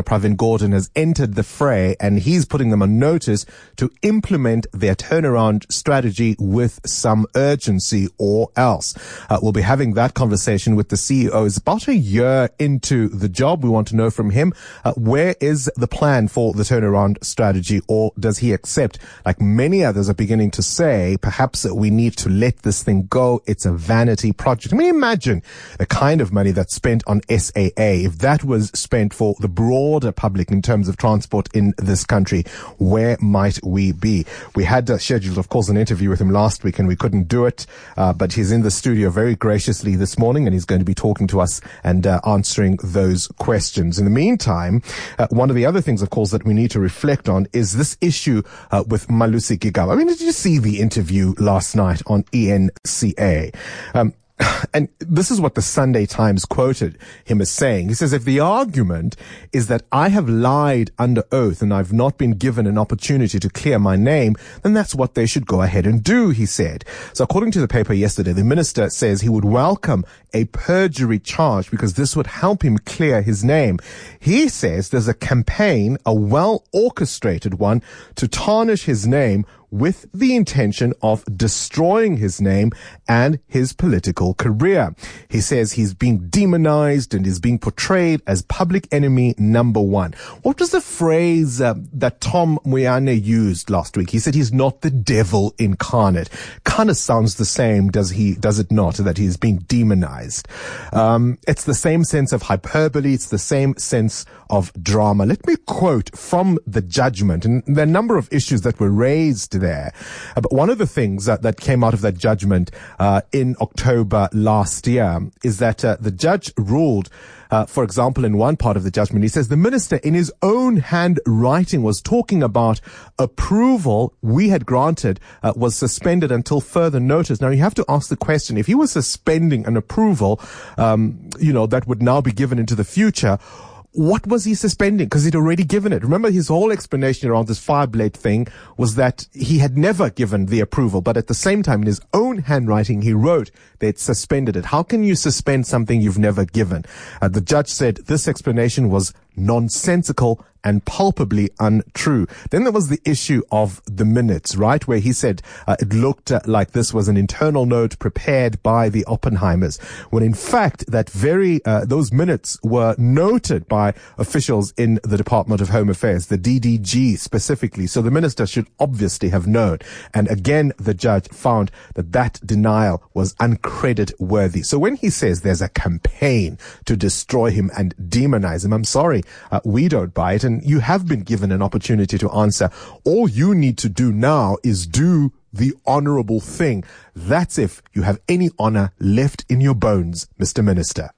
Pravin Gordhan has entered the fray and he's putting them on notice to implement their turnaround strategy with some urgency or else. Uh, we'll be having that conversation with the CEO. It's about a year into the job. We want to know from him, uh, where is the plan for the turnaround strategy or does he accept, like many others are beginning to say, perhaps we need to let this thing go. It's a vanity project. I mean, imagine the kind of money that's spent on SAA. If that was spent for the broader public in terms of transport in this country, where might we be? We had uh, scheduled, of course, an interview with him last week and we couldn't do it, uh, but he's in the studio very graciously this morning and he's going to be talking to us and uh, answering those questions. In the meantime, uh, one of the other things, of course, that we need to reflect on is this issue uh, with Malusi Gigaba. I mean, did you see the interview last night on ENCA? Um, and this is what the Sunday Times quoted him as saying. He says, if the argument is that I have lied under oath and I've not been given an opportunity to clear my name, then that's what they should go ahead and do, he said. So according to the paper yesterday, the minister says he would welcome a perjury charge because this would help him clear his name. He says there's a campaign, a well orchestrated one to tarnish his name with the intention of destroying his name and his political career. He says he's being demonized and is being portrayed as public enemy number one. What was the phrase uh, that Tom Moyane used last week? He said he's not the devil incarnate. Kind of sounds the same, does he? Does it not? That he's being demonized. Um, it's the same sense of hyperbole. It's the same sense of drama. Let me quote from the judgment, and a number of issues that were raised there. Uh, but one of the things that, that came out of that judgment uh, in October last year is that uh, the judge ruled. Uh, for example, in one part of the judgment, he says the minister in his own handwriting was talking about approval we had granted uh, was suspended until further notice. Now you have to ask the question, if he was suspending an approval, um, you know, that would now be given into the future, what was he suspending? Because he'd already given it. Remember his whole explanation around this fireblade thing was that he had never given the approval, but at the same time, in his own handwriting, he wrote they'd suspended it. How can you suspend something you've never given? Uh, the judge said this explanation was nonsensical and palpably untrue. Then there was the issue of the minutes, right? Where he said uh, it looked uh, like this was an internal note prepared by the Oppenheimers, when in fact that very, uh, those minutes were noted by officials in the Department of Home Affairs, the DDG specifically. So the minister should obviously have known. And again, the judge found that that denial was uncredit worthy. So when he says there's a campaign to destroy him and demonize him, I'm sorry, uh, we don't buy it. And you have been given an opportunity to answer. All you need to do now is do the honorable thing. That's if you have any honor left in your bones, Mr. Minister.